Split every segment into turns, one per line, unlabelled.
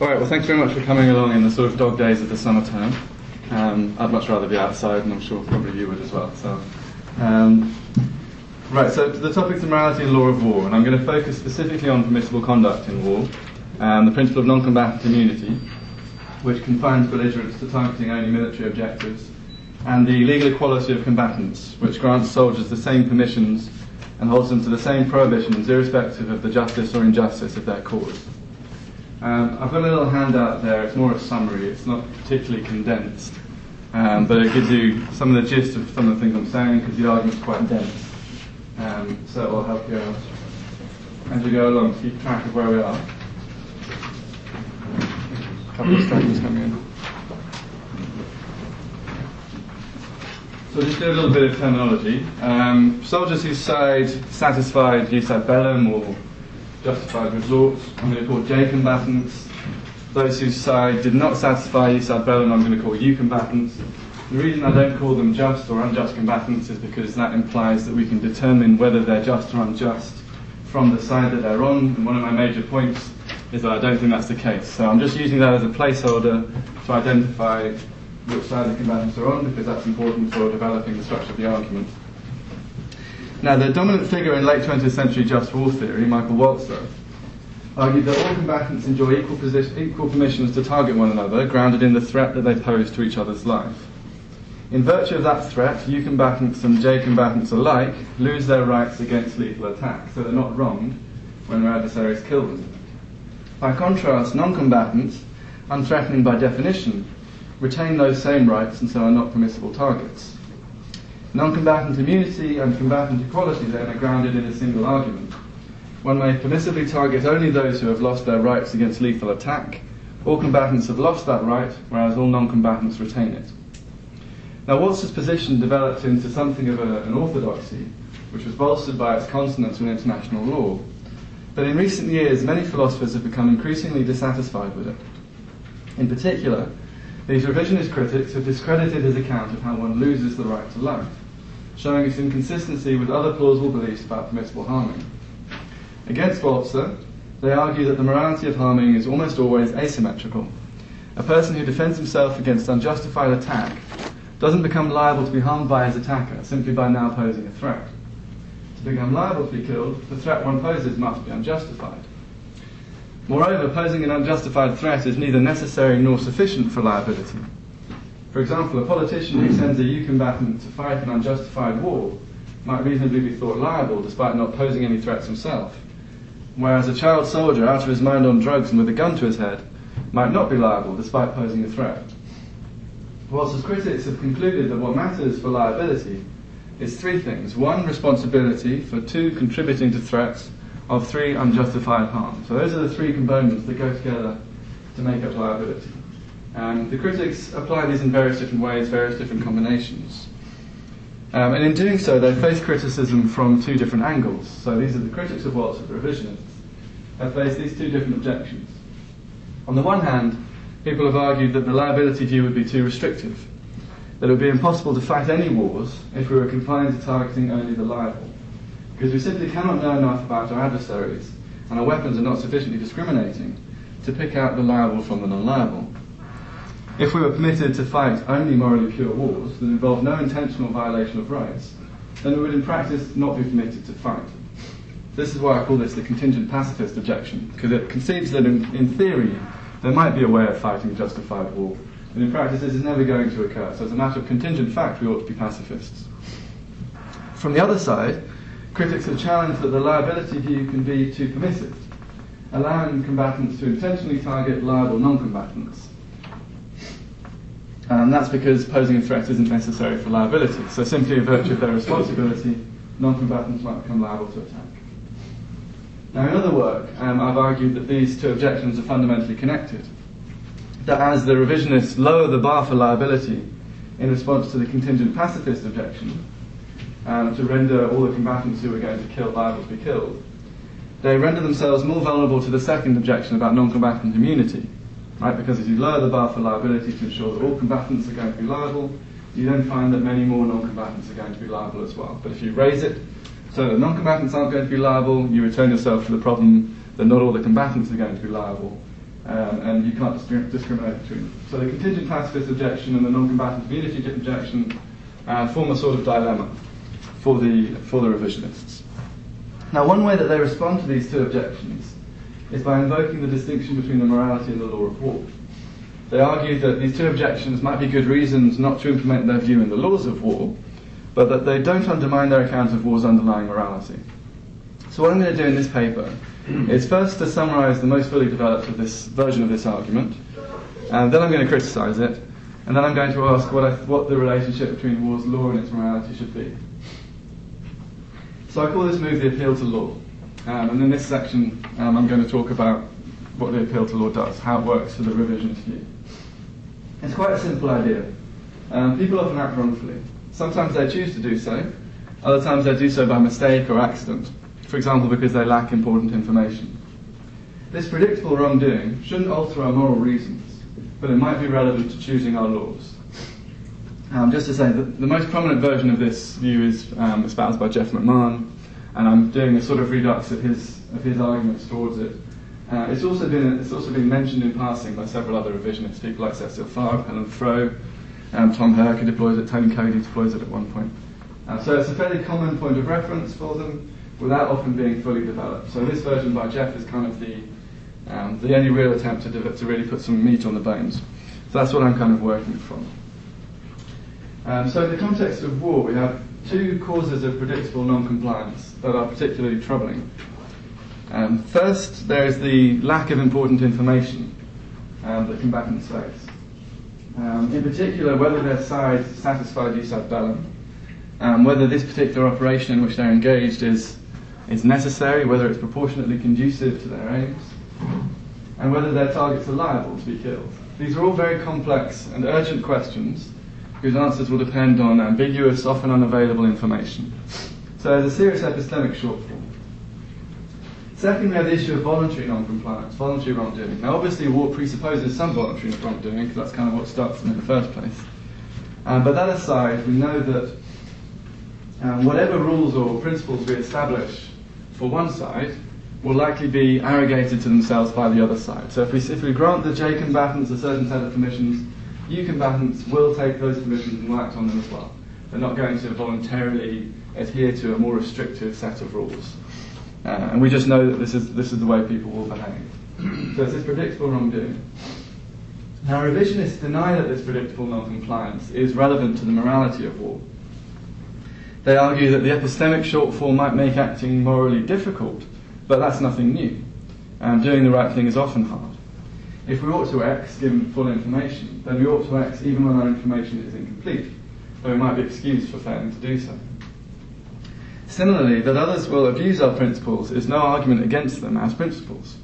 All right, well, thanks very much for coming along in the sort of dog days of the summer. Um, I'd much rather be outside, and I'm sure probably you would as well. So, um, right, so the topic's of morality and law of war, and I'm going to focus specifically on permissible conduct in war, and the principle of non-combatant immunity, which confines belligerents to targeting only military objectives, and the legal equality of combatants, which grants soldiers the same permissions and holds them to the same prohibitions, irrespective of the justice or injustice of their cause. Um, I've got a little handout there. It's more a summary. It's not particularly condensed, um, but it gives you some of the gist of some of the things I'm saying because the argument's quite dense. Um, so it will help you out as you go along keep track of where we are. A couple of stragglers coming in. So just do a little bit of terminology. Um, soldiers who side satisfied ad bellum or justified resorts. I'm going to call J combatants. Those whose side did not satisfy jus ad bellum, I'm going to call U combatants. The reason I don't call them just or unjust combatants is because that implies that we can determine whether they're just or unjust from the side that they're on. And one of my major points is that I don't think that's the case. So I'm just using that as a placeholder to identify which side the combatants are on because that's important for developing the structure of the argument. Now, the dominant figure in late 20th century just war theory, Michael Walzer, argued that all combatants enjoy equal, position, equal permissions to target one another, grounded in the threat that they pose to each other's life. In virtue of that threat, U combatants and J combatants alike lose their rights against lethal attack, so they're not wronged when their adversaries kill them. By contrast, non combatants, unthreatening by definition, retain those same rights and so are not permissible targets. Non-combatant immunity and combatant equality then are grounded in a single argument. One may permissibly target only those who have lost their rights against lethal attack. All combatants have lost that right, whereas all non-combatants retain it. Now, Walzer's position developed into something of a, an orthodoxy, which was bolstered by its consonance with international law. But in recent years, many philosophers have become increasingly dissatisfied with it. In particular, these revisionist critics have discredited his account of how one loses the right to life showing its inconsistency with other plausible beliefs about permissible harming. Against Walzer, they argue that the morality of harming is almost always asymmetrical. A person who defends himself against unjustified attack doesn't become liable to be harmed by his attacker simply by now posing a threat. To become liable to be killed, the threat one poses must be unjustified. Moreover, posing an unjustified threat is neither necessary nor sufficient for liability. For example, a politician who sends a U combatant to fight an unjustified war might reasonably be thought liable despite not posing any threats himself. Whereas a child soldier out of his mind on drugs and with a gun to his head might not be liable despite posing a threat. Walzer's critics have concluded that what matters for liability is three things. One, responsibility for two, contributing to threats of three, unjustified harm. So those are the three components that go together to make up liability. Um, the critics apply these in various different ways, various different combinations. Um, and in doing so, they face criticism from two different angles. So these are the critics of Walzer, the revisionists. They face these two different objections. On the one hand, people have argued that the liability view would be too restrictive, that it would be impossible to fight any wars if we were confined to targeting only the liable, because we simply cannot know enough about our adversaries, and our weapons are not sufficiently discriminating to pick out the liable from the non-liable. If we were permitted to fight only morally pure wars that involved no intentional violation of rights, then we would in practice not be permitted to fight. This is why I call this the contingent pacifist objection, because it conceives that in, in theory there might be a way of fighting a justified war, but in practice this is never going to occur. So as a matter of contingent fact, we ought to be pacifists. From the other side, critics have challenged that the liability view can be too permissive, allowing combatants to intentionally target liable non-combatants and um, that's because posing a threat isn't necessary for liability. So simply a virtue of their responsibility, non-combatants might become liable to attack. Now in other work, um, I've argued that these two objections are fundamentally connected. That as the revisionists lower the bar for liability in response to the contingent pacifist objection, um, to render all the combatants who are going to kill liable to be killed, they render themselves more vulnerable to the second objection about non-combatant immunity right? Because as you lower the bar for liability to ensure that all combatants are going to be liable, you then find that many more non-combatants are going to be liable as well. But if you raise it so that non-combatants aren't going to be liable, you return yourself to the problem that not all the combatants are going to be liable, um, and you can't discrim- discriminate between them. So the contingent pacifist objection and the non-combatant immunity objection uh, form a sort of dilemma for the, for the revisionists. Now, one way that they respond to these two objections is by invoking the distinction between the morality and the law of war. They argue that these two objections might be good reasons not to implement their view in the laws of war, but that they don't undermine their account of war's underlying morality. So what I'm going to do in this paper is first to summarise the most fully developed of this version of this argument, and then I'm going to criticise it, and then I'm going to ask what, I, what the relationship between war's law and its morality should be. So I call this move the appeal to law. Um, and in this section, um, I'm going to talk about what the appeal to law does, how it works for the revisionist view. It's quite a simple idea. Um, people often act wrongfully. Sometimes they choose to do so, other times they do so by mistake or accident, for example, because they lack important information. This predictable wrongdoing shouldn't alter our moral reasons, but it might be relevant to choosing our laws. Um, just to say that the most prominent version of this view is um, espoused by Jeff McMahan, and I'm doing a sort of redux of his of his arguments towards it. Uh, it's also been it's also been mentioned in passing by several other revisionists, people like Cécile Fabre, Helen Frowe, um, Tom Hurka deploys it, Tony Coady deploys it at one point. Uh, so it's a fairly common point of reference for them, without often being fully developed. So this version by Jeff is kind of the um, the only real attempt to, to really put some meat on the bones. So that's what I'm kind of working from. Um, so in the context of war, we have two causes of predictable non-compliance that are particularly troubling. Um, first, there is the lack of important information um, that combatants face. Um, in particular, whether their side satisfied jus ad bellum, um, whether this particular operation in which they're engaged is, is necessary, whether it's proportionately conducive to their aims, and whether their targets are liable to be killed. These are all very complex and urgent questions whose answers will depend on ambiguous, often unavailable information. So there's a serious epistemic shortfall. Second, we have the issue of voluntary non-compliance, voluntary wrongdoing. Now, obviously, war presupposes some voluntary wrongdoing because that's kind of what starts them in the first place. Um, but that aside, we know that um, whatever rules or principles we establish for one side will likely be arrogated to themselves by the other side. So if we, if we grant the J combatants a certain set of permissions, U combatants will take those permissions and act on them as well. They're not going to voluntarily adhere to a more restrictive set of rules. Uh, and we just know that this is, this is the way people will behave. so it's this predictable wrongdoing. Now, revisionists deny that this predictable non-compliance is relevant to the morality of war. They argue that the epistemic shortfall might make acting morally difficult, but that's nothing new. And doing the right thing is often hard. If we ought to X given full information, then we ought to X even when our information is incomplete, though we might be excused for failing to do so. Similarly, that others will abuse our principles is no argument against them as principles.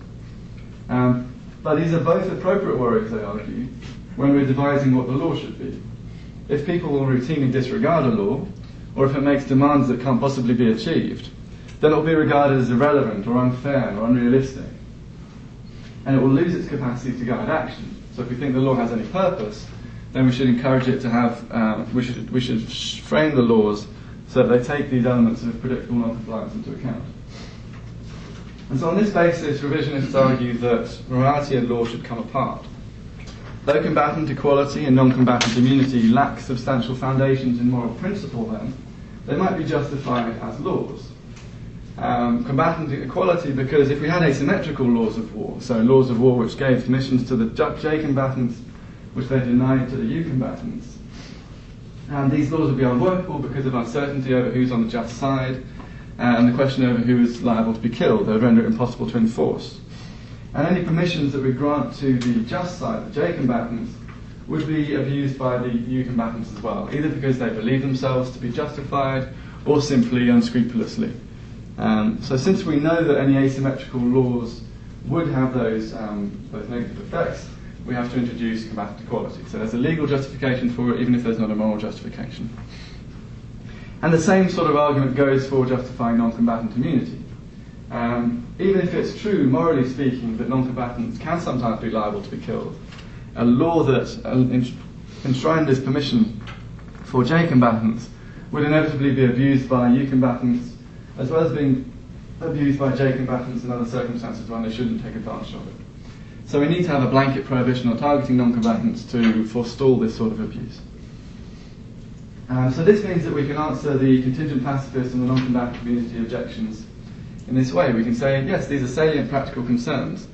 Um, but these are both appropriate worries, they argue, when we're devising what the law should be. If people will routinely disregard a law, or if it makes demands that can't possibly be achieved, then it will be regarded as irrelevant or unfair or unrealistic. And it will lose its capacity to guide action. So if we think the law has any purpose, then we should encourage it to have, um, we, should, we should frame the laws so that they take these elements of predictable non-compliance into account. And so on this basis, revisionists argue that morality and law should come apart. Though combatant equality and non-combatant immunity lack substantial foundations in moral principle then, they might be justified as laws. Um, combatant equality because if we had asymmetrical laws of war, so laws of war which gave commissions to the J combatants, which they denied to the U combatants, and these laws would be unworkable because of uncertainty over who's on the just side, and the question over who is liable to be killed. They would render it impossible to enforce. And any permissions that we grant to the just side, the J combatants, would be abused by the U combatants as well, either because they believe themselves to be justified or simply unscrupulously. Um, so since we know that any asymmetrical laws would have those, um, negative effects, we have to introduce combatant equality. So there's a legal justification for it, even if there's not a moral justification. And the same sort of argument goes for justifying non-combatant immunity. Um, even if it's true, morally speaking, that non-combatants can sometimes be liable to be killed, a law that uh, enshrined this permission for J combatants would inevitably be abused by U combatants, as well as being abused by J combatants in other circumstances when they shouldn't take advantage of it. So we need to have a blanket prohibition on targeting non-combatants to forestall this sort of abuse. Um, so this means that we can answer the contingent pacifist and the non-combatant immunity objections in this way. We can say, yes, these are salient practical concerns.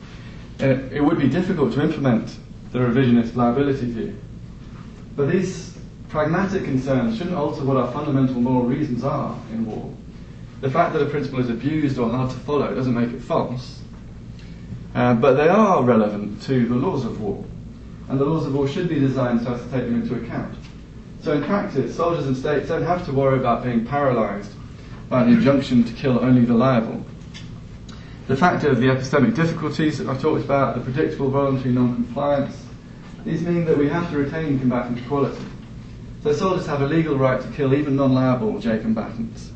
Uh, it would be difficult to implement the revisionist liability view. But these pragmatic concerns shouldn't alter what our fundamental moral reasons are in war. The fact that a principle is abused or hard to follow doesn't make it false. Uh, but they are relevant to the laws of war. And the laws of war should be designed so as to take them into account. So in practice, soldiers and states don't have to worry about being paralysed by the injunction to kill only the liable. The fact of the epistemic difficulties that I talked about, the predictable voluntary non-compliance, these mean that we have to retain combatant equality. So soldiers have a legal right to kill even non-liable J combatants.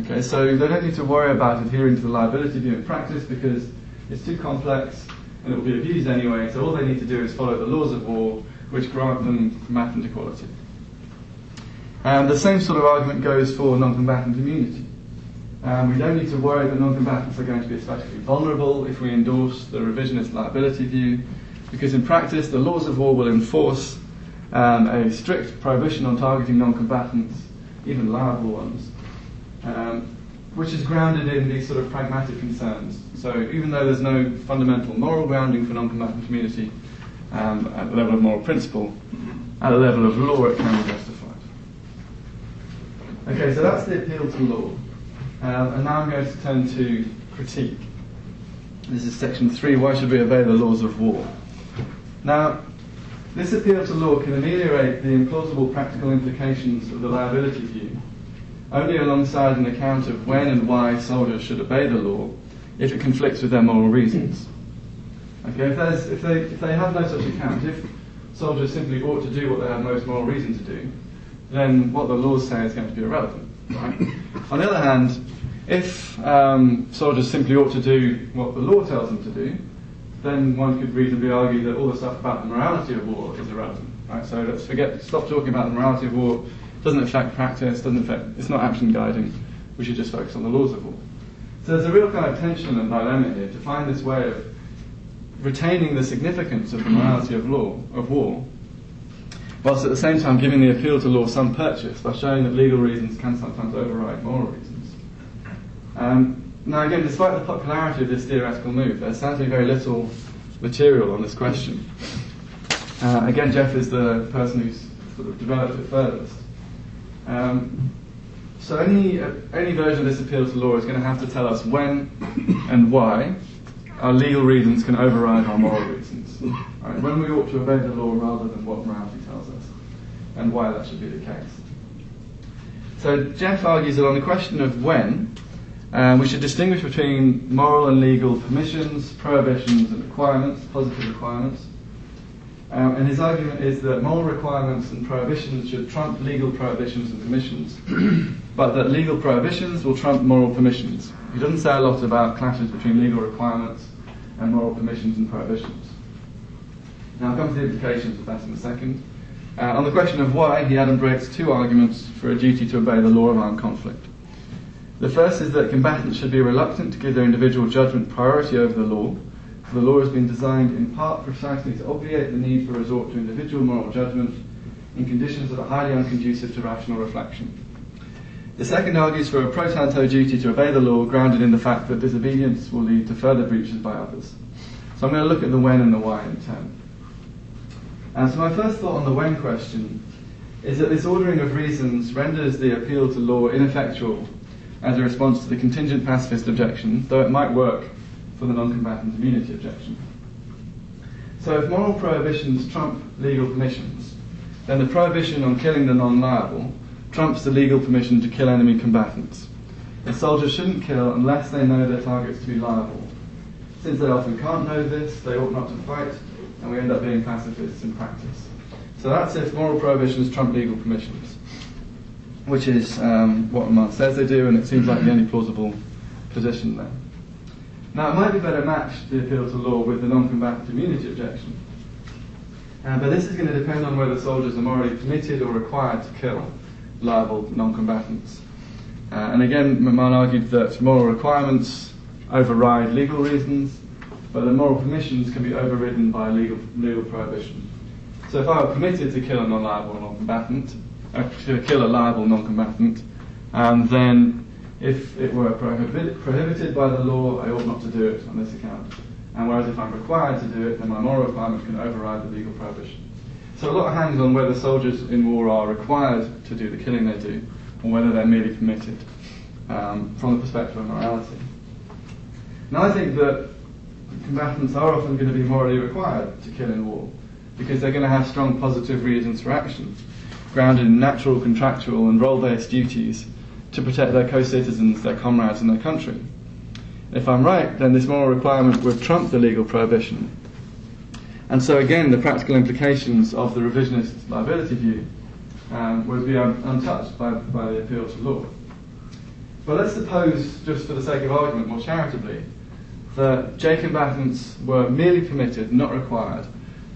Okay, so they don't need to worry about adhering to the liability view in practice because it's too complex and it will be abused anyway, so all they need to do is follow the laws of war which grant them combatant equality. And the same sort of argument goes for non-combatant immunity. Um, we don't need to worry that non-combatants are going to be especially vulnerable if we endorse the revisionist liability view, because in practice the laws of war will enforce um, a strict prohibition on targeting non-combatants, even liable ones, um, which is grounded in these sort of pragmatic concerns. So even though there's no fundamental moral grounding for non-combatant immunity, um, at the level of moral principle, at the level of law it can be justified. Okay, so that's the appeal to law. Um, and now I'm going to turn to critique. This is section three. Why should we obey the laws of war? Now, this appeal to law can ameliorate the implausible practical implications of the liability view only alongside an account of when and why soldiers should obey the law if it conflicts with their moral reasons. Okay, if, if, they, if they have no such account, if soldiers simply ought to do what they have most moral reason to do, then what the laws say is going to be irrelevant. Right? On the other hand, if um, soldiers simply ought to do what the law tells them to do, then one could reasonably argue that all the stuff about the morality of war is irrelevant. Right? So let's forget, stop talking about the morality of war. Doesn't affect practice. Doesn't affect. It's not action guiding. We should just focus on the laws of war. So there's a real kind of tension and dilemma here to find this way of retaining the significance of the morality of law of war whilst at the same time giving the appeal to law some purchase by showing that legal reasons can sometimes override moral reasons. Um, now, again, despite the popularity of this theoretical move, there's sadly very little material on this question. Uh, again, Jeff is the person who's sort of developed it furthest. Um, so any, uh, any version of this appeal to law is going to have to tell us when and why our legal reasons can override our moral reasons. Right, when we ought to obey the law rather than what morality tells us, and why that should be the case. So Jeff argues that on the question of when, um, we should distinguish between moral and legal permissions, prohibitions, and requirements, positive requirements. Um, and his argument is that moral requirements and prohibitions should trump legal prohibitions and permissions, but that legal prohibitions will trump moral permissions. He doesn't say a lot about clashes between legal requirements and moral permissions and prohibitions. Now I'll come to the implications of that in a second. Uh, on the question of why, he adumbrates two arguments for a duty to obey the law of armed conflict. The first is that combatants should be reluctant to give their individual judgment priority over the law, the law has been designed in part precisely to obviate the need for resort to individual moral judgment in conditions that are highly unconducive to rational reflection. The second argues for a pro tanto duty to obey the law grounded in the fact that disobedience will lead to further breaches by others. So I'm going to look at the when and the why in turn. And so my first thought on the when question is that this ordering of reasons renders the appeal to law ineffectual as a response to the contingent pacifist objection, though it might work for the non-combatant immunity objection. So if moral prohibitions trump legal permissions, then the prohibition on killing the non-liable trumps the legal permission to kill enemy combatants. The soldiers shouldn't kill unless they know their targets to be liable. Since they often can't know this, they ought not to fight, and we end up being pacifists in practice. So that's if moral prohibitions trump legal permissions, which is um, what Oman says they do, and it seems like the only plausible position there. Now, it might be better matched, the appeal to law, with the non-combatant immunity objection. Uh, but this is going to depend on whether soldiers are morally permitted or required to kill liable non-combatants. Uh, and again, McMahan argued that moral requirements override legal reasons, but the moral permissions can be overridden by legal, legal prohibition. So if I were permitted to kill a non-liable non-combatant, uh, to kill a liable non-combatant, and then if it were prohibited, prohibited by the law, I ought not to do it on this account. And whereas if I'm required to do it, then my moral requirement can override the legal prohibition. So a lot hangs on whether soldiers in war are required to do the killing they do, or whether they're merely permitted um, from the perspective of morality. Now I think that combatants are often going to be morally required to kill in war, because they're going to have strong positive reasons for action, grounded in natural, contractual, and role-based duties to protect their co-citizens, their comrades, and their country. If I'm right, then this moral requirement would trump the legal prohibition and so again, the practical implications of the revisionist liability view um, would be un- untouched by, by the appeal to law. But let's suppose, just for the sake of argument, more charitably, that J combatants were merely permitted, not required,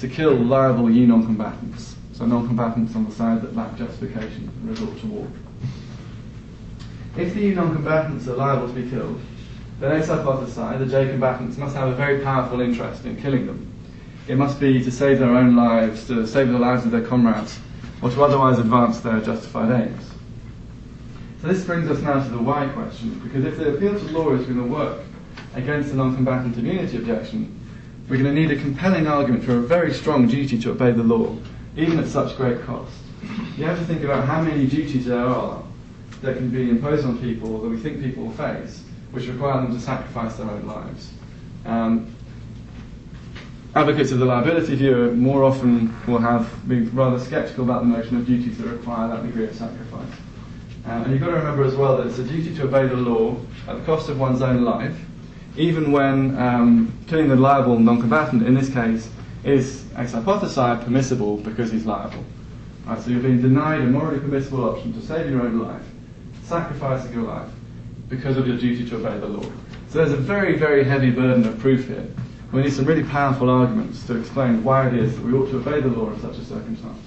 to kill liable U non-combatants, so non-combatants on the side that lack justification and resort to war. If the non-combatants are liable to be killed, then ex hypothesi, the J combatants must have a very powerful interest in killing them it must be to save their own lives, to save the lives of their comrades, or to otherwise advance their justified aims. So this brings us now to the why question, because if the appeal to law is going to work against the non-combatant immunity objection, we're going to need a compelling argument for a very strong duty to obey the law, even at such great cost. You have to think about how many duties there are that can be imposed on people that we think people will face, which require them to sacrifice their own lives. Um, advocates of the liability view more often will have been rather sceptical about the notion of duties that require that degree of sacrifice. Um, and you've got to remember as well that it's a duty to obey the law at the cost of one's own life, even when um, killing the liable non-combatant, in this case, is ex hypothesi permissible because he's liable. Right, so you're being denied a morally permissible option to save your own life, sacrificing your life, because of your duty to obey the law. So there's a very, very heavy burden of proof here we need some really powerful arguments to explain why it is that we ought to obey the law in such a circumstance.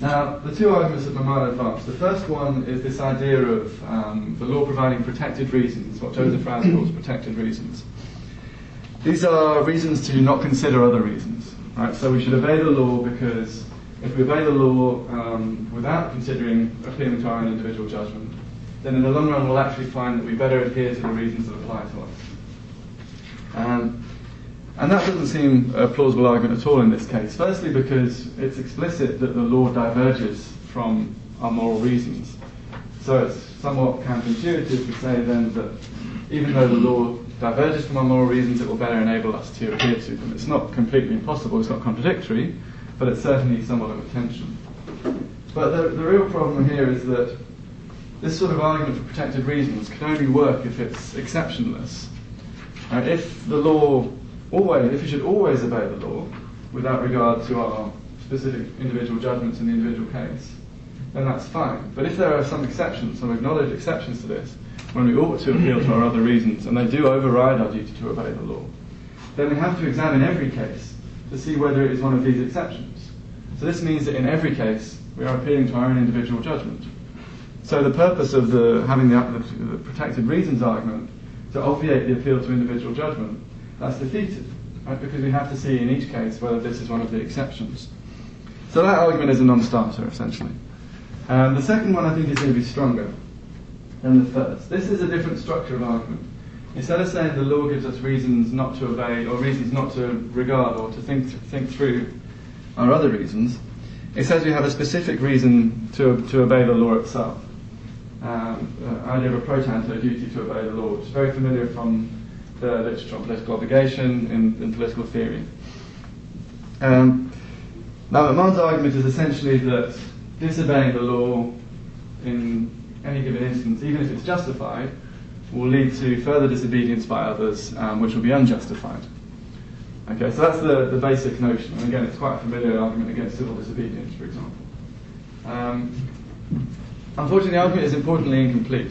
Now, the two arguments that McMahan advanced. The first one is this idea of um, the law providing protected reasons, what Joseph Raz calls protected reasons. These are reasons to not consider other reasons. Right? So we should obey the law because if we obey the law um, without considering appealing to our own individual judgment, then in the long run we'll actually find that we better adhere to the reasons that apply to us. Um, and that doesn't seem a plausible argument at all in this case. Firstly, because it's explicit that the law diverges from our moral reasons. So it's somewhat counterintuitive to say then that even though the law diverges from our moral reasons, it will better enable us to adhere to them. It's not completely impossible, it's not contradictory, but it's certainly somewhat of a tension. But the, the real problem here is that this sort of argument for protected reasons can only work if it's exceptionless. If the law always, if we should always obey the law without regard to our specific individual judgments in the individual case, then that's fine. But if there are some exceptions, some acknowledged exceptions to this, when we ought to appeal to our other reasons, and they do override our duty to obey the law, then we have to examine every case to see whether it is one of these exceptions. So this means that in every case, we are appealing to our own individual judgment. So the purpose of the, having the, the protected reasons argument to obviate the appeal to individual judgment, that's defeated, right? Because we have to see in each case whether this is one of the exceptions. So that argument is a non-starter, essentially. Um, the second one I think is going to be stronger than the first. This is a different structure of argument. Instead of saying the law gives us reasons not to obey or reasons not to regard or to think, think through our other reasons, it says we have a specific reason to, to obey the law itself um, uh, idea of a pro tanto duty to obey the law, which is very familiar from the literature on political obligation in, in political theory. Um, now, McMahan's argument is essentially that disobeying the law in any given instance, even if it's justified, will lead to further disobedience by others, um, which will be unjustified. Okay, so that's the, the basic notion. And again, it's quite a familiar argument against civil disobedience, for example. Um, Unfortunately, the argument is importantly incomplete.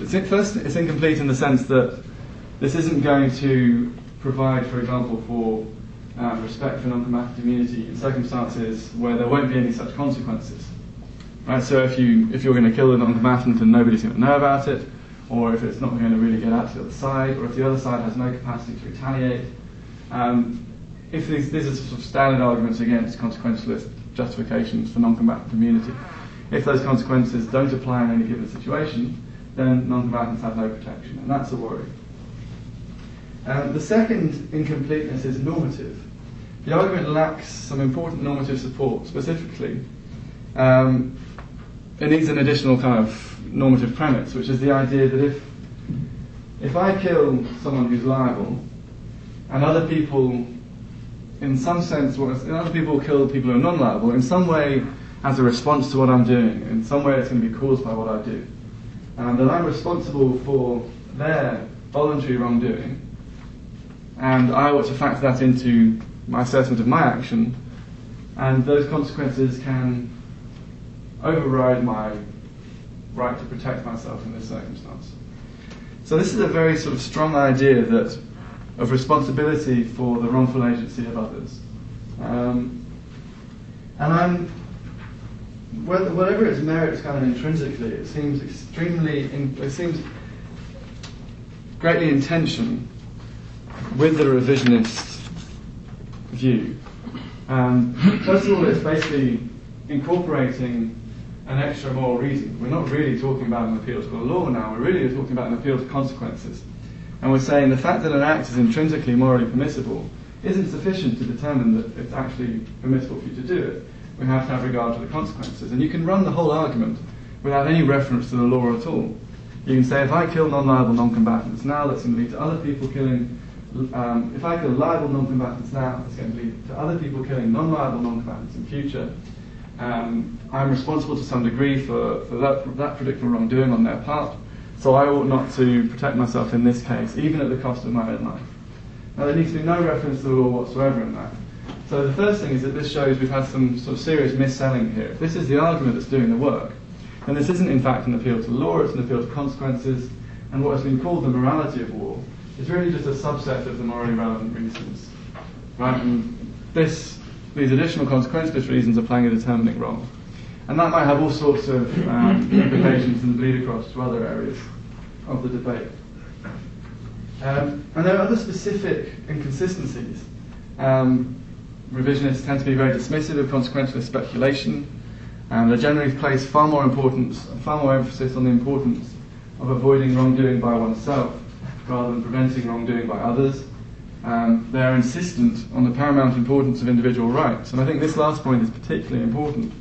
It's first, it's incomplete in the sense that this isn't going to provide, for example, for um, respect for non-combatant immunity in circumstances where there won't be any such consequences. Right? So if you if you're going to kill a non-combatant and nobody's going to know about it, or if it's not going to really get out to the other side, or if the other side has no capacity to retaliate. Um, if these, these are sort of standard arguments against consequentialist justifications for non-combatant immunity, if those consequences don't apply in any given situation, then non-combatants have no protection, and that's a worry. Um, the second incompleteness is normative. The argument lacks some important normative support, specifically. Um, it needs an additional kind of normative premise, which is the idea that if if I kill someone who's liable, and other people, in some sense, other people kill people who are non-liable, in some way, as a response to what I'm doing, in some way, it's going to be caused by what I do, and that I'm responsible for their voluntary wrongdoing, and I ought to factor that into my assessment of my action, and those consequences can override my right to protect myself in this circumstance. So this is a very sort of strong idea that of responsibility for the wrongful agency of others. Um, and I'm, whatever its merits kind of intrinsically, it seems extremely, in, it seems greatly in tension with the revisionist view. Um, first of all, it's basically incorporating an extra moral reason. We're not really talking about an appeal to the law now, we're really talking about an appeal to consequences. And we're saying the fact that an act is intrinsically morally permissible isn't sufficient to determine that it's actually permissible for you to do it. We have to have regard to the consequences. And you can run the whole argument without any reference to the law at all. You can say, if I kill non-liable non-combatants now, that's going to lead to other people killing um, if I kill liable non-combatants now, it's going to lead to other people killing non-liable non-combatants in future. Um, I'm responsible to some degree for, for that, that predictable wrongdoing on their part, so I ought not to protect myself in this case, even at the cost of my own life. Now, there needs to be no reference to the law whatsoever in that. So the first thing is that this shows we've had some sort of serious mis-selling here. If this is the argument that's doing the work, then this isn't in fact an appeal to law, it's an appeal to consequences, and what has been called the morality of war is really just a subset of the morally relevant reasons. Right? And this these additional consequenceless reasons are playing a determining role. And that might have all sorts of um, implications and bleed across to other areas of the debate. Um, and there are other specific inconsistencies. Um, revisionists tend to be very dismissive of consequentialist speculation, and they generally place far more importance, far more emphasis on the importance of avoiding wrongdoing by oneself rather than preventing wrongdoing by others um, they're insistent on the paramount importance of individual rights. And I think this last point is particularly important.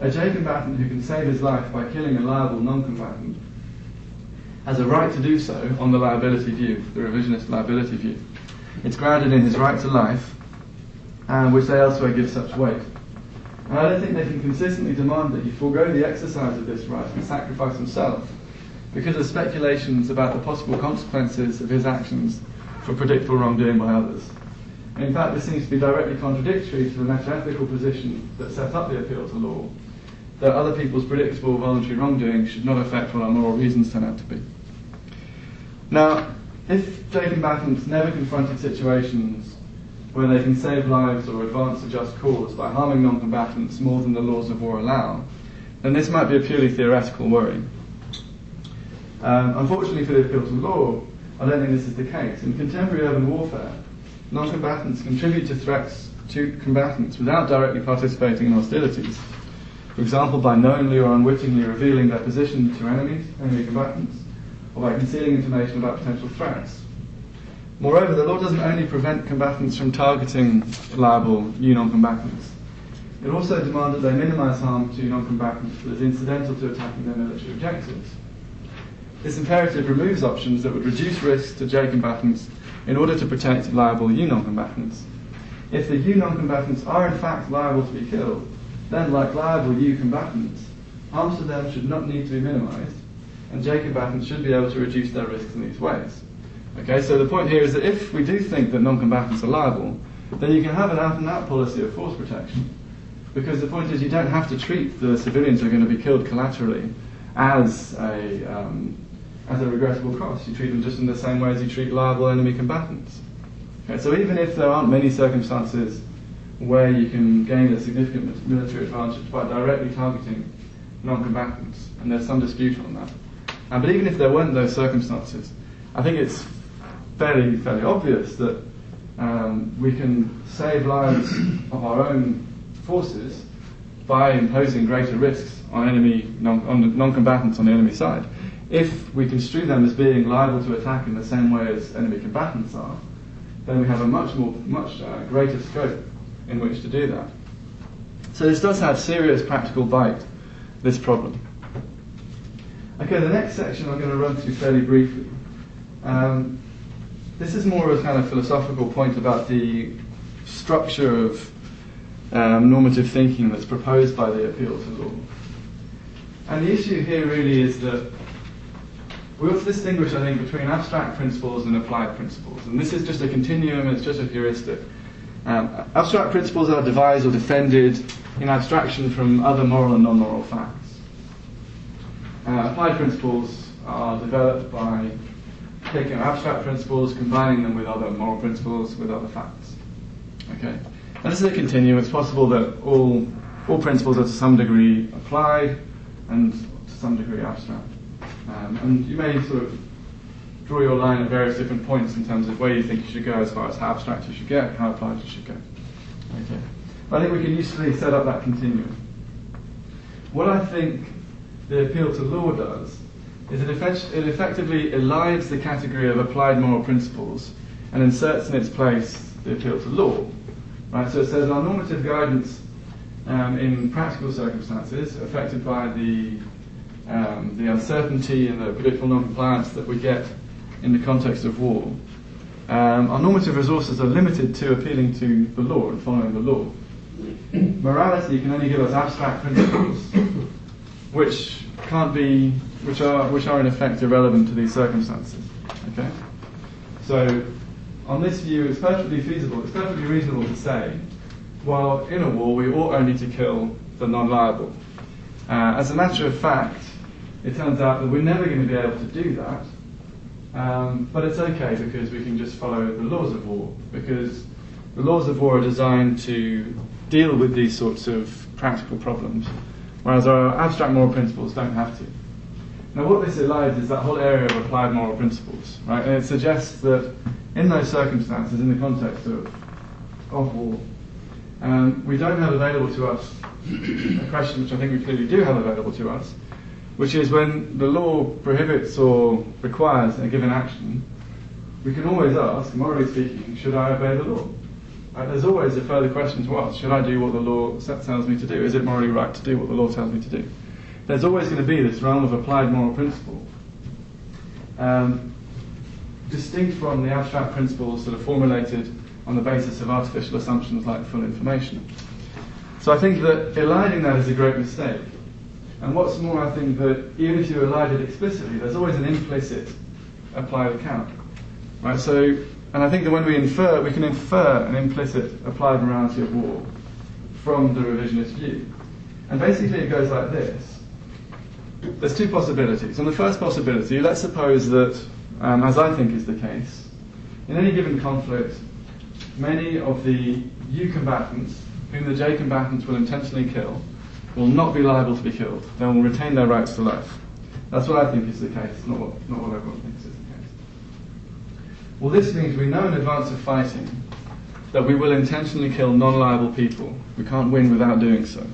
A J combatant who can save his life by killing a liable non combatant has a right to do so on the liability view, the revisionist liability view. It's grounded in his right to life, and which they elsewhere give such weight. And I don't think they can consistently demand that he forego the exercise of this right and sacrifice himself because of speculations about the possible consequences of his actions for predictable wrongdoing by others. in fact, this seems to be directly contradictory to the metaethical position that set up the appeal to law, that other people's predictable voluntary wrongdoing should not affect what our moral reasons turn out to be. Now, if J combatants never confronted situations where they can save lives or advance a just cause by harming non-combatants more than the laws of war allow, then this might be a purely theoretical worry. Um, unfortunately for the appeal to law, I don't think this is the case. In contemporary urban warfare, non-combatants contribute to threats to combatants without directly participating in hostilities. For example, by knowingly or unwittingly revealing their position to enemies, enemy combatants, or by concealing information about potential threats. Moreover, the law doesn't only prevent combatants from targeting liable new non-combatants. It also demands that they minimize harm to non-combatants that is incidental to attacking their military objectives. This imperative removes options that would reduce risks to J combatants in order to protect liable U non-combatants. If the U non-combatants are in fact liable to be killed, then like liable U combatants, harms to them should not need to be minimized, and J combatants should be able to reduce their risks in these ways. Okay, so the point here is that if we do think that non-combatants are liable, then you can have an out-and-out policy of force protection. Because the point is you don't have to treat the civilians who are going to be killed collaterally as a, um, as a regrettable cost. You treat them just in the same way as you treat liable enemy combatants. Okay, so even if there aren't many circumstances where you can gain a significant military advantage by directly targeting non-combatants, and there's some dispute on that, but even if there weren't those circumstances, I think it's fairly fairly obvious that um, we can save lives of our own forces by imposing greater risks on enemy non, on non-combatants on the enemy side. If we construe them as being liable to attack in the same way as enemy combatants are, then we have a much more much uh, greater scope in which to do that. So this does have serious practical bite, this problem. Okay, the next section I'm going to run through fairly briefly. Um, this is more of a kind of philosophical point about the structure of um, normative thinking that's proposed by the appeal to law. And the issue here really is that we ought to distinguish, I think, between abstract principles and applied principles. And this is just a continuum, it's just a heuristic. Um, abstract principles are devised or defended in abstraction from other moral and non moral facts. Uh, applied principles are developed by taking abstract principles, combining them with other moral principles, with other facts. Okay? And this is a continuum. It's possible that all, all principles are to some degree applied and to some degree abstract. Um, and you may sort of draw your line at various different points in terms of where you think you should go as far as how abstract you should get, how applied you should go. Okay. But I think we can usefully set up that continuum. What I think the appeal to law does is it, effect- it effectively elides the category of applied moral principles and inserts in its place the appeal to law. Right? So it says our normative guidance um, in practical circumstances, affected by the um, the uncertainty and the political non-compliance that we get in the context of war, um, our normative resources are limited to appealing to the law and following the law. Morality can only give us abstract principles, which can't be, which are, which are in effect irrelevant to these circumstances. Okay, so on this view, it's perfectly feasible, it's perfectly reasonable to say, well, in a war, we ought only to kill the non-liable. Uh, as a matter of fact, it turns out that we're never going to be able to do that. Um, but it's okay because we can just follow the laws of war because the laws of war are designed to deal with these sorts of practical problems, whereas our abstract moral principles don't have to. Now, what this elides is that whole area of applied moral principles, right? And it suggests that in those circumstances, in the context of, of war, um, we don't have available to us a question which I think we clearly do have available to us, which is when the law prohibits or requires a given action, we can always ask, morally speaking, should I obey the law? Uh, there's always a further question to ask, should I do what the law tells me to do? Is it morally right to do what the law tells me to do? There's always going to be this realm of applied moral principle, um, distinct from the abstract principles that are formulated on the basis of artificial assumptions like full information. So I think that eliding that is a great mistake. And what's more, I think that even if you elide it explicitly, there's always an implicit applied account. Right? So, and I think that when we infer, we can infer an implicit applied morality of war from the revisionist view. And basically it goes like this. There's two possibilities. And the first possibility, let's suppose that, um, as I think is the case, in any given conflict, many of the U combatants, whom the J combatants will intentionally kill, will not be liable to be killed. They will retain their rights to life. That's what I think is the case, not what, not what everyone thinks is the case. Well, this means we know in advance of fighting that we will intentionally kill non-liable people. We can't win without doing so.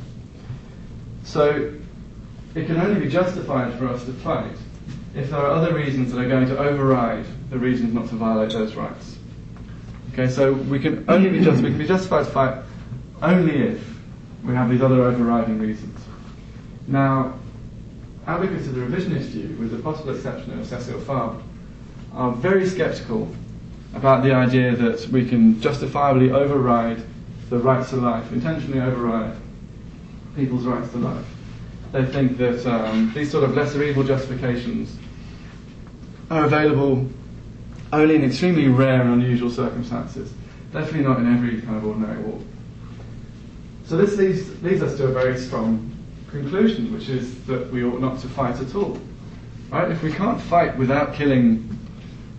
So it can only be justified for us to fight if there are other reasons that are going to override the reasons not to violate those rights. Okay, so we can only be just we can be justified to fight only if we have these other overriding reasons. Now, advocates of the revisionist view, with the possible exception of Cécile Fabre, are very sceptical about the idea that we can justifiably override the rights to life, intentionally override people's rights to life. They think that um, these sort of lesser evil justifications are available only in extremely rare and unusual circumstances, definitely not in every kind of ordinary war. So this leads, leads us to a very strong conclusion, which is that we ought not to fight at all. Right? If we can't fight without killing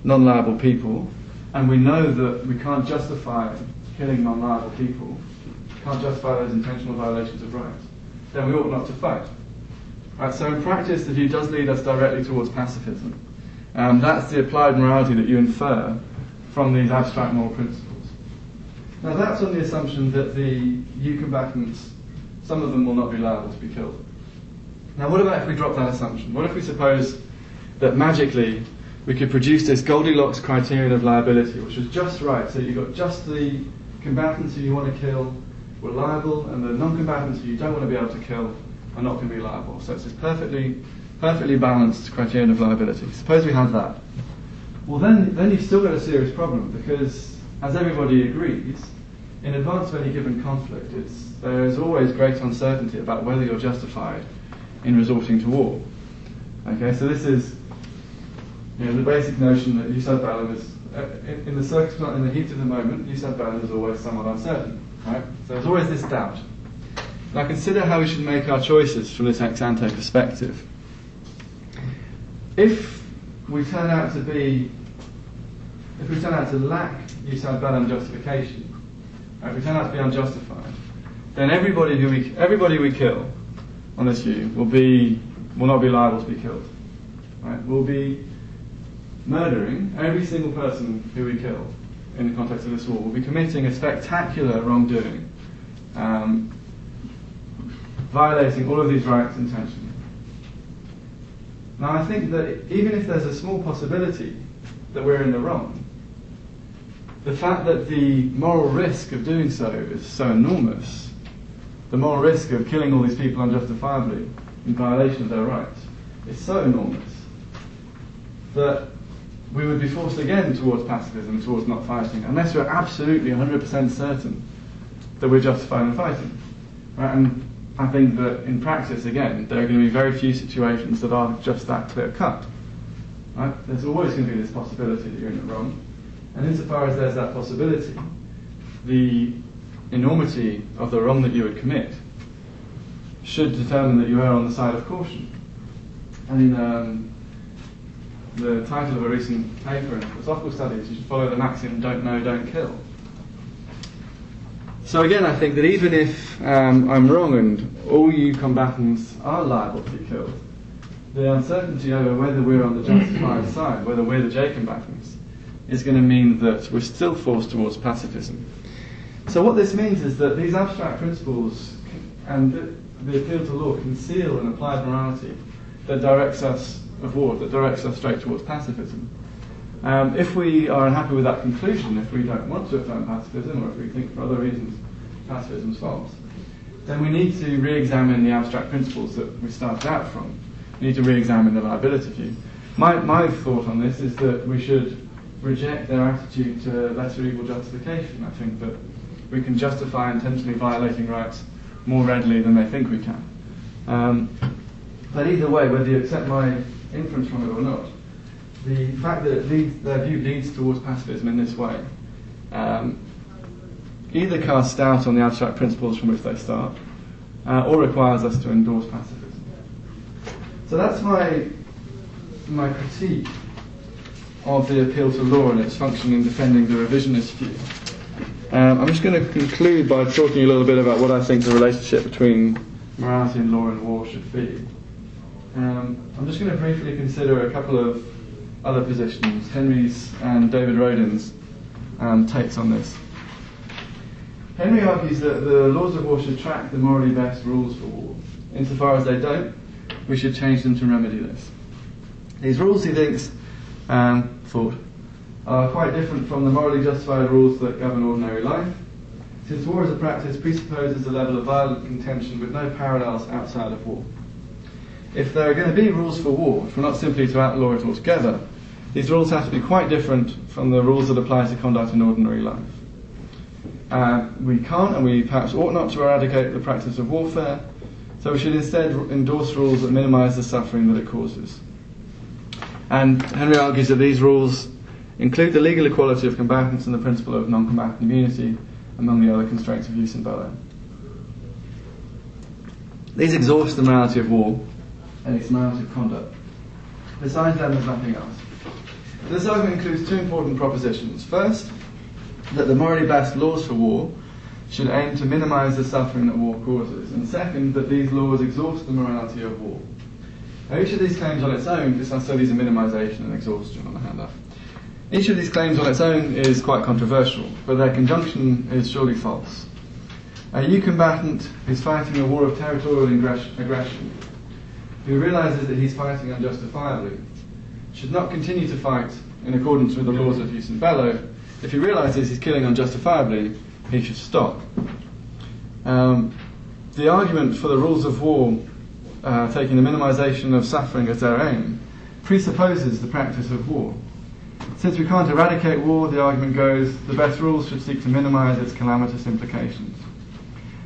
non-liable people, and we know that we can't justify killing non-liable people, can't justify those intentional violations of rights, then we ought not to fight. Right, so in practice, the view does lead us directly towards pacifism. Um, that's the applied morality that you infer from these abstract moral principles. Now, that's on the assumption that the U combatants, some of them will not be liable to be killed. Now, what about if we drop that assumption? What if we suppose that magically we could produce this Goldilocks criterion of liability, which was just right, so you've got just the combatants who you want to kill were liable, and the non-combatants who you don't want to be able to kill are not going to be liable. So it's this perfectly, perfectly balanced criterion of liability. Suppose we have that. Well, then, then you've still got a serious problem because, as everybody agrees, in advance of any given conflict, there is always great uncertainty about whether you're justified in resorting to war. Okay, so this is you know, the basic notion that jus ad bellum is, uh, in, in, the circumstance, in the heat of the moment, jus ad bellum is always somewhat uncertain. Right? So there's always this doubt. Now consider how we should make our choices from this ex ante perspective. If we turn out to be, if we turn out to lack jus ad bellum justification, we turn out to be unjustified, then everybody who we, everybody we kill on this view will be, will not be liable to be killed. Right? We'll be murdering every single person who we kill in the context of this war. We'll be committing a spectacular wrongdoing. Um, violating all of these rights intentionally. Now, I think that even if there's a small possibility that we're in the wrong, the fact that the moral risk of doing so is so enormous, the moral risk of killing all these people unjustifiably in violation of their rights is so enormous that we would be forced again towards pacifism, towards not fighting, unless we're absolutely 100% certain that we're justified in fighting. Right? And I think that in practice, again, there are going to be very few situations that are just that clear cut. Right? There's always going to be this possibility that you're in it wrong. And insofar as there's that possibility, the enormity of the wrong that you would commit should determine that you are on the side of caution. And in um, the title of a recent paper in philosophical studies, you should follow the maxim don't know, don't kill. So again, I think that even if um, I'm wrong and all you combatants are liable to be killed, the uncertainty over whether we're on the justified side, whether we're the J combatants, is going to mean that we're still forced towards pacifism. So what this means is that these abstract principles and the, appeal to law conceal an applied morality that directs us of war, that directs us straight towards pacifism. Um, if we are unhappy with that conclusion, if we don't want to affirm pacifism, or if we think for other reasons pacifism is false, then we need to re-examine the abstract principles that we started out from. We need to re-examine the liability view. My, my thought on this is that we should reject their attitude to lesser evil justification. I think that we can justify intentionally violating rights more readily than they think we can. Um, but either way, whether you accept my inference from it or not, the fact that leads, their view leads towards pacifism in this way um, either casts doubt on the abstract principles from which they start, uh, or requires us to endorse pacifism. So that's my my critique of the appeal to law and its function in defending the revisionist view. Um, I'm just going to conclude by talking a little bit about what I think the relationship between morality and law and war should be. Um, I'm just going to briefly consider a couple of other positions, Henry's and David Rodin's um, takes on this. Henry argues that the laws of war should track the morally best rules for war. Insofar as they don't, we should change them to remedy this. These rules, he thinks, um, thought, are quite different from the morally justified rules that govern ordinary life, since war as a practice presupposes a level of violent contention with no parallels outside of war. If there are going to be rules for war, if we're not simply to outlaw it altogether, these rules have to be quite different from the rules that apply to conduct in ordinary life. Uh, we can't and we perhaps ought not to eradicate the practice of warfare, so we should instead endorse rules that minimize the suffering that it causes. And Henry argues that these rules include the legal equality of combatants and the principle of non combatant immunity, among the other constraints of jus in bello. These exhaust the morality of war and its morality of conduct. Besides them, there's nothing else. This argument includes two important propositions. First, that the morally best laws for war should aim to minimize the suffering that war causes. And second, that these laws exhaust the morality of war. Now, each of these claims on its own, this studies of minimization and exhaustion on the handout. Each of these claims on its own is quite controversial, but their conjunction is surely false. A A U combatant is fighting a war of territorial aggression, who realizes that he's fighting unjustifiably, should not continue to fight in accordance with the laws of jus in bello. If he realizes he's killing unjustifiably, he should stop. Um, the argument for the rules of war uh, taking the minimization of suffering as their aim presupposes the practice of war. Since we can't eradicate war, the argument goes, the best rules should seek to minimize its calamitous implications.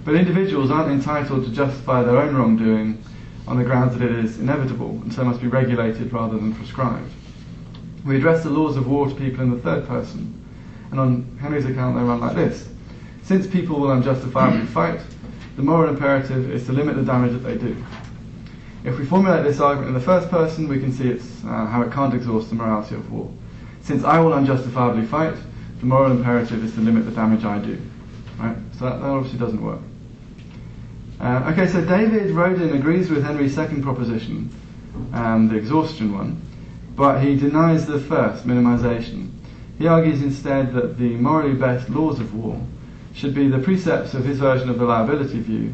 But individuals aren't entitled to justify their own wrongdoing on the grounds that it is inevitable and so must be regulated rather than prescribed. We address the laws of war to people in the third person, and on Henry's account they run like this. Since people will unjustifiably fight, the moral imperative is to limit the damage that they do. If we formulate this argument in the first person, we can see it's, uh, how it can't exhaust the morality of war. Since I will unjustifiably fight, the moral imperative is to limit the damage I do. Right? So that, that obviously doesn't work. Uh, okay, so David Rodin agrees with Henry's second proposition, um, the exhaustion one, but he denies the first, minimization. He argues instead that the morally best laws of war should be the precepts of his version of the liability view,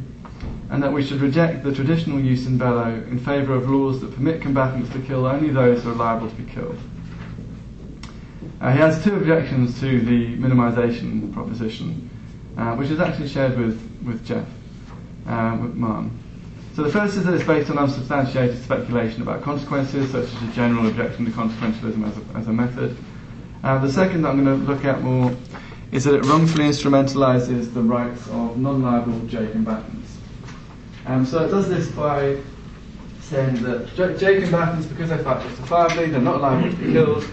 and that we should reject the traditional jus in bello in favour of laws that permit combatants to kill only those who are liable to be killed. Uh, he has two objections to the minimization proposition, uh, which is actually shared with, with Jeff, uh, with Marn. So the first is that it's based on unsubstantiated speculation about consequences, such as a general objection to consequentialism as a, as a method. Uh, the second that I'm going to look at more is that it wrongfully instrumentalises the rights of non-liable J combatants. Um, so it does this by saying that J, J combatants, because they fight justifiably, they're not liable to be killed.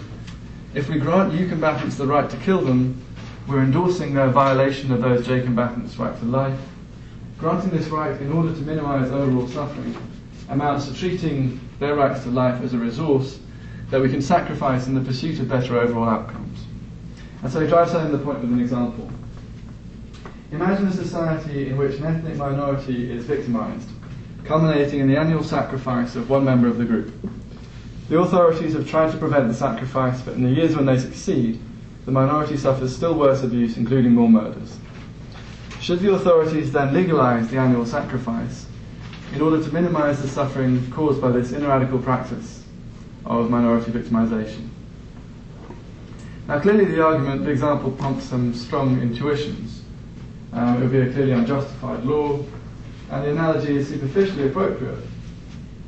If we grant U combatants the right to kill them, we're endorsing their violation of those J combatants' right to life. Granting this right in order to minimize overall suffering amounts to treating their rights to life as a resource that we can sacrifice in the pursuit of better overall outcomes. And so he drives home the point with an example. Imagine a society in which an ethnic minority is victimized, culminating in the annual sacrifice of one member of the group. The authorities have tried to prevent the sacrifice, but in the years when they succeed, the minority suffers still worse abuse, including more murders. Should the authorities then legalize the annual sacrifice in order to minimize the suffering caused by this ineradicable practice of minority victimization? Now, clearly, the argument, the example prompts some strong intuitions. Um, it would be a clearly unjustified law, and the analogy is superficially appropriate.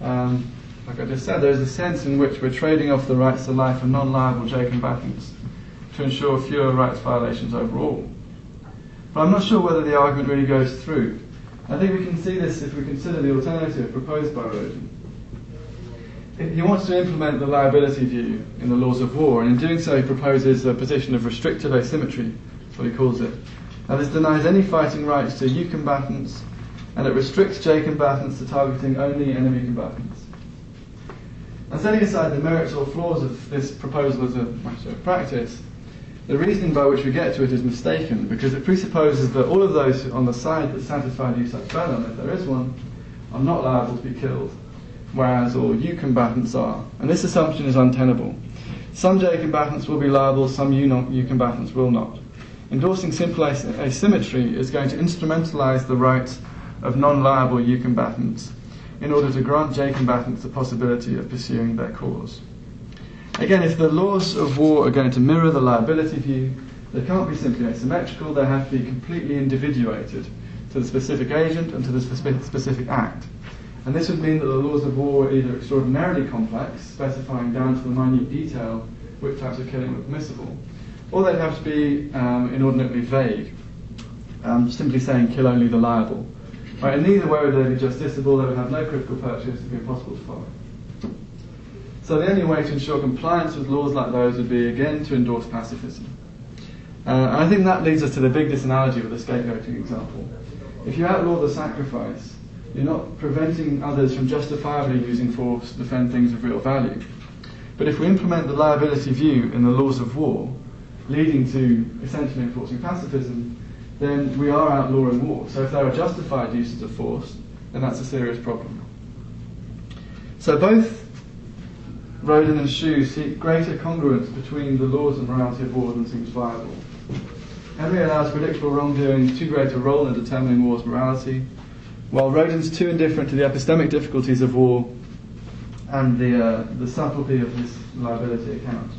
Um, like I just said, there is a sense in which we're trading off the rights to life of non liable J combatants to ensure fewer rights violations overall. But I'm not sure whether the argument really goes through. I think we can see this if we consider the alternative proposed by Rodin. He wants to implement the liability view in the laws of war, and in doing so, he proposes a position of restrictive asymmetry, that's what he calls it. Now, this denies any fighting rights to U combatants, and it restricts J combatants to targeting only enemy combatants. And setting aside the merits or flaws of this proposal as a matter of practice, the reasoning by which we get to it is mistaken because it presupposes that all of those on the side that satisfy jus ad bellum, if there is one, are not liable to be killed whereas all U combatants are. And this assumption is untenable. Some J combatants will be liable, some U, U combatants will not. Endorsing simple as- asymmetry is going to instrumentalize the rights of non liable U combatants in order to grant J combatants the possibility of pursuing their cause. Again, if the laws of war are going to mirror the liability view, they can't be simply asymmetrical, they have to be completely individuated to the specific agent and to the specific act. And this would mean that the laws of war are either extraordinarily complex, specifying down to the minute detail which types of killing were permissible, or they'd have to be um, inordinately vague, um, simply saying kill only the liable. Right, and neither way would they be justiciable, they would have no critical purchase, it would be impossible to follow. So the only way to ensure compliance with laws like those would be again to endorse pacifism. Uh, and I think that leads us to the big disanalogy with the scapegoating example. If you outlaw the sacrifice, you're not preventing others from justifiably using force to defend things of real value. But if we implement the liability view in the laws of war, leading to essentially enforcing pacifism, then we are outlawing war. So if there are justified uses of force, then that's a serious problem. So both Rodin and Shue seek greater congruence between the laws and morality of war than seems viable. Henry allows predictable wrongdoing too great a role in determining war's morality, while Rodin's too indifferent to the epistemic difficulties of war and the, uh, the subtlety of his liability account.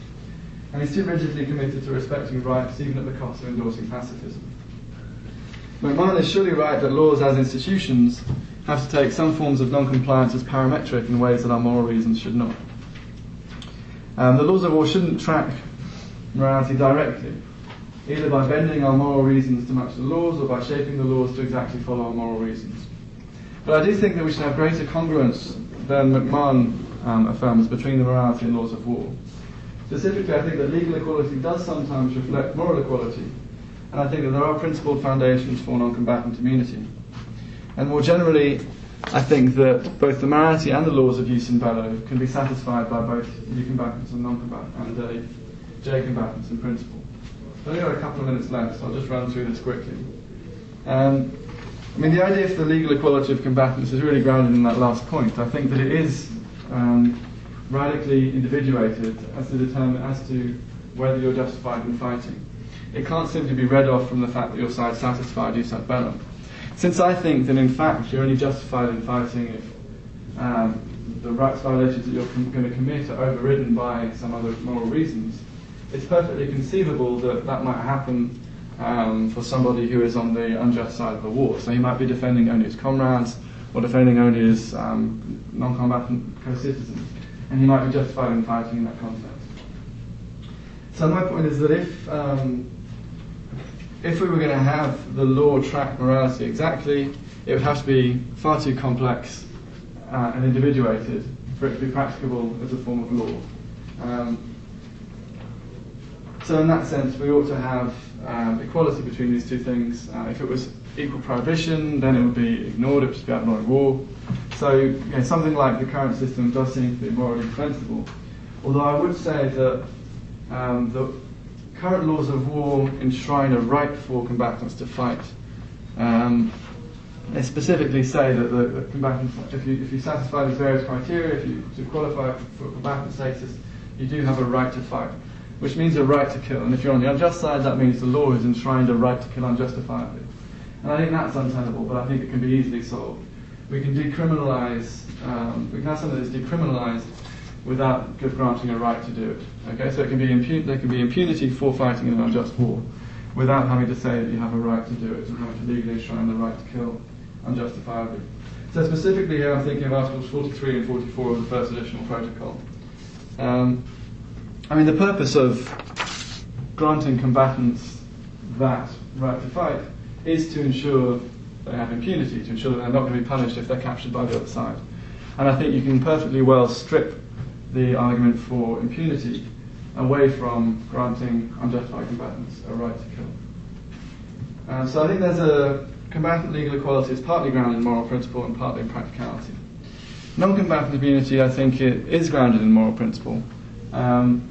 And he's too rigidly committed to respecting rights, even at the cost of endorsing pacifism. McMahan is surely right that laws as institutions have to take some forms of non-compliance as parametric in ways that our moral reasons should not. Um, the laws of war shouldn't track morality directly, either by bending our moral reasons to match the laws or by shaping the laws to exactly follow our moral reasons. But I do think that we should have greater congruence than McMahan um, affirms between the morality and laws of war. Specifically, I think that legal equality does sometimes reflect moral equality, and I think that there are principled foundations for non-combatant immunity. And more generally, I think that both the morality and the laws of jus in bello can be satisfied by both U combatants and non-combatants, and uh, j combatants in principle. I've only got a couple of minutes left, so I'll just run through this quickly. Um, I mean, the idea for the legal equality of combatants is really grounded in that last point. I think that it is um, radically individuated as to determine as to whether you're justified in fighting. It can't simply be read off from the fact that your side satisfied jus ad bellum. Since I think that in fact you're only justified in fighting if um, the rights violations that you're com- going to commit are overridden by some other moral reasons, it's perfectly conceivable that that might happen um, for somebody who is on the unjust side of the war. So he might be defending only his comrades or defending only his um, non-combatant co-citizens, and he might be justified in fighting in that context. So my point is that if um, if we were going to have the law track morality exactly, it would have to be far too complex uh, and individuated for it to be practicable as a form of law. Um, so in that sense, we ought to have um, equality between these two things. Uh, if it was equal prohibition, then it would be ignored, it would just be outlawing war. So you know, something like the current system does seem to be morally defensible. Although I would say that um, the current laws of war enshrine a right for combatants to fight. Um, they specifically say that the, the combatants, if you, if you satisfy these various criteria, if you to qualify for combatant status, you do have a right to fight, which means a right to kill. And if you're on the unjust side, that means the law has enshrined a right to kill unjustifiably. And I think that's untenable, but I think it can be easily solved. We can decriminalize, um, we can have something that's decriminalized without granting a right to do it. Okay, so it can be impun- there can be impunity for fighting in an unjust war without having to say that you have a right to do it and having to legally enshrine the right to kill unjustifiably. So specifically here I'm thinking of Articles 43 and 44 of the First Additional Protocol. Um, I mean, the purpose of granting combatants that right to fight is to ensure they have impunity, to ensure that they're not going to be punished if they're captured by the other side. And I think you can perfectly well strip the argument for impunity away from granting unjustified combatants a right to kill. Uh, so I think there's a combatant legal equality is partly grounded in moral principle and partly in practicality. Non-combatant immunity, I think, it is grounded in moral principle. Um,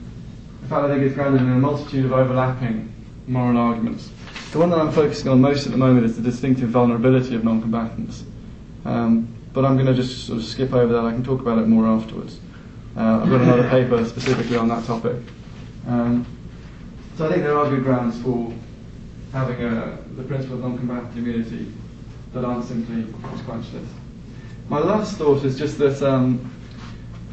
in fact, I think it's grounded in a multitude of overlapping moral arguments. The one that I'm focusing on most at the moment is the distinctive vulnerability of non-combatants. Um, but I'm going to just sort of skip over that. I can talk about it more afterwards. Uh, I've got another paper specifically on that topic. Um, so I think there are good grounds for having a, the principle of non-combatant immunity that aren't simply quenchless. My last thought is just that um,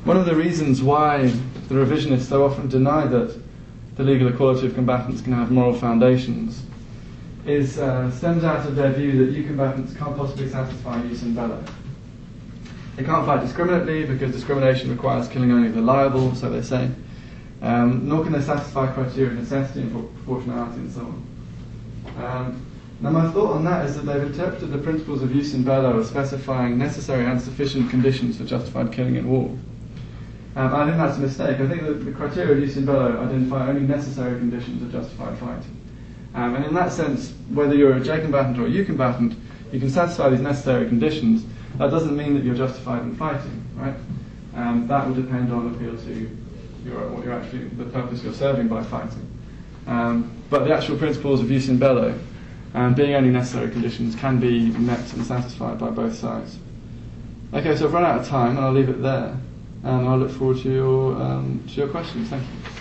one of the reasons why the revisionists so often deny that the legal equality of combatants can have moral foundations is uh, stems out of their view that U combatants can't possibly satisfy jus in bello. They can't fight discriminately because discrimination requires killing only the liable, so they say. Um, nor can they satisfy criteria of necessity and proportionality and so on. Um, now, my thought on that is that they've interpreted the principles of jus in bello as specifying necessary and sufficient conditions for justified killing in war. Um, I think that's a mistake. I think that the criteria of jus in bello identify only necessary conditions of justified fighting. Um, and in that sense, whether you're a J combatant or a U combatant, you can satisfy these necessary conditions. That doesn't mean that you're justified in fighting, right? Um, that will depend on appeal to your, what you're actually, the purpose you're serving by fighting. Um, but the actual principles of jus in bello, um, being only necessary conditions, can be met and satisfied by both sides. Okay, so I've run out of time and I'll leave it there. and I look forward to your um, to your questions. Thank you.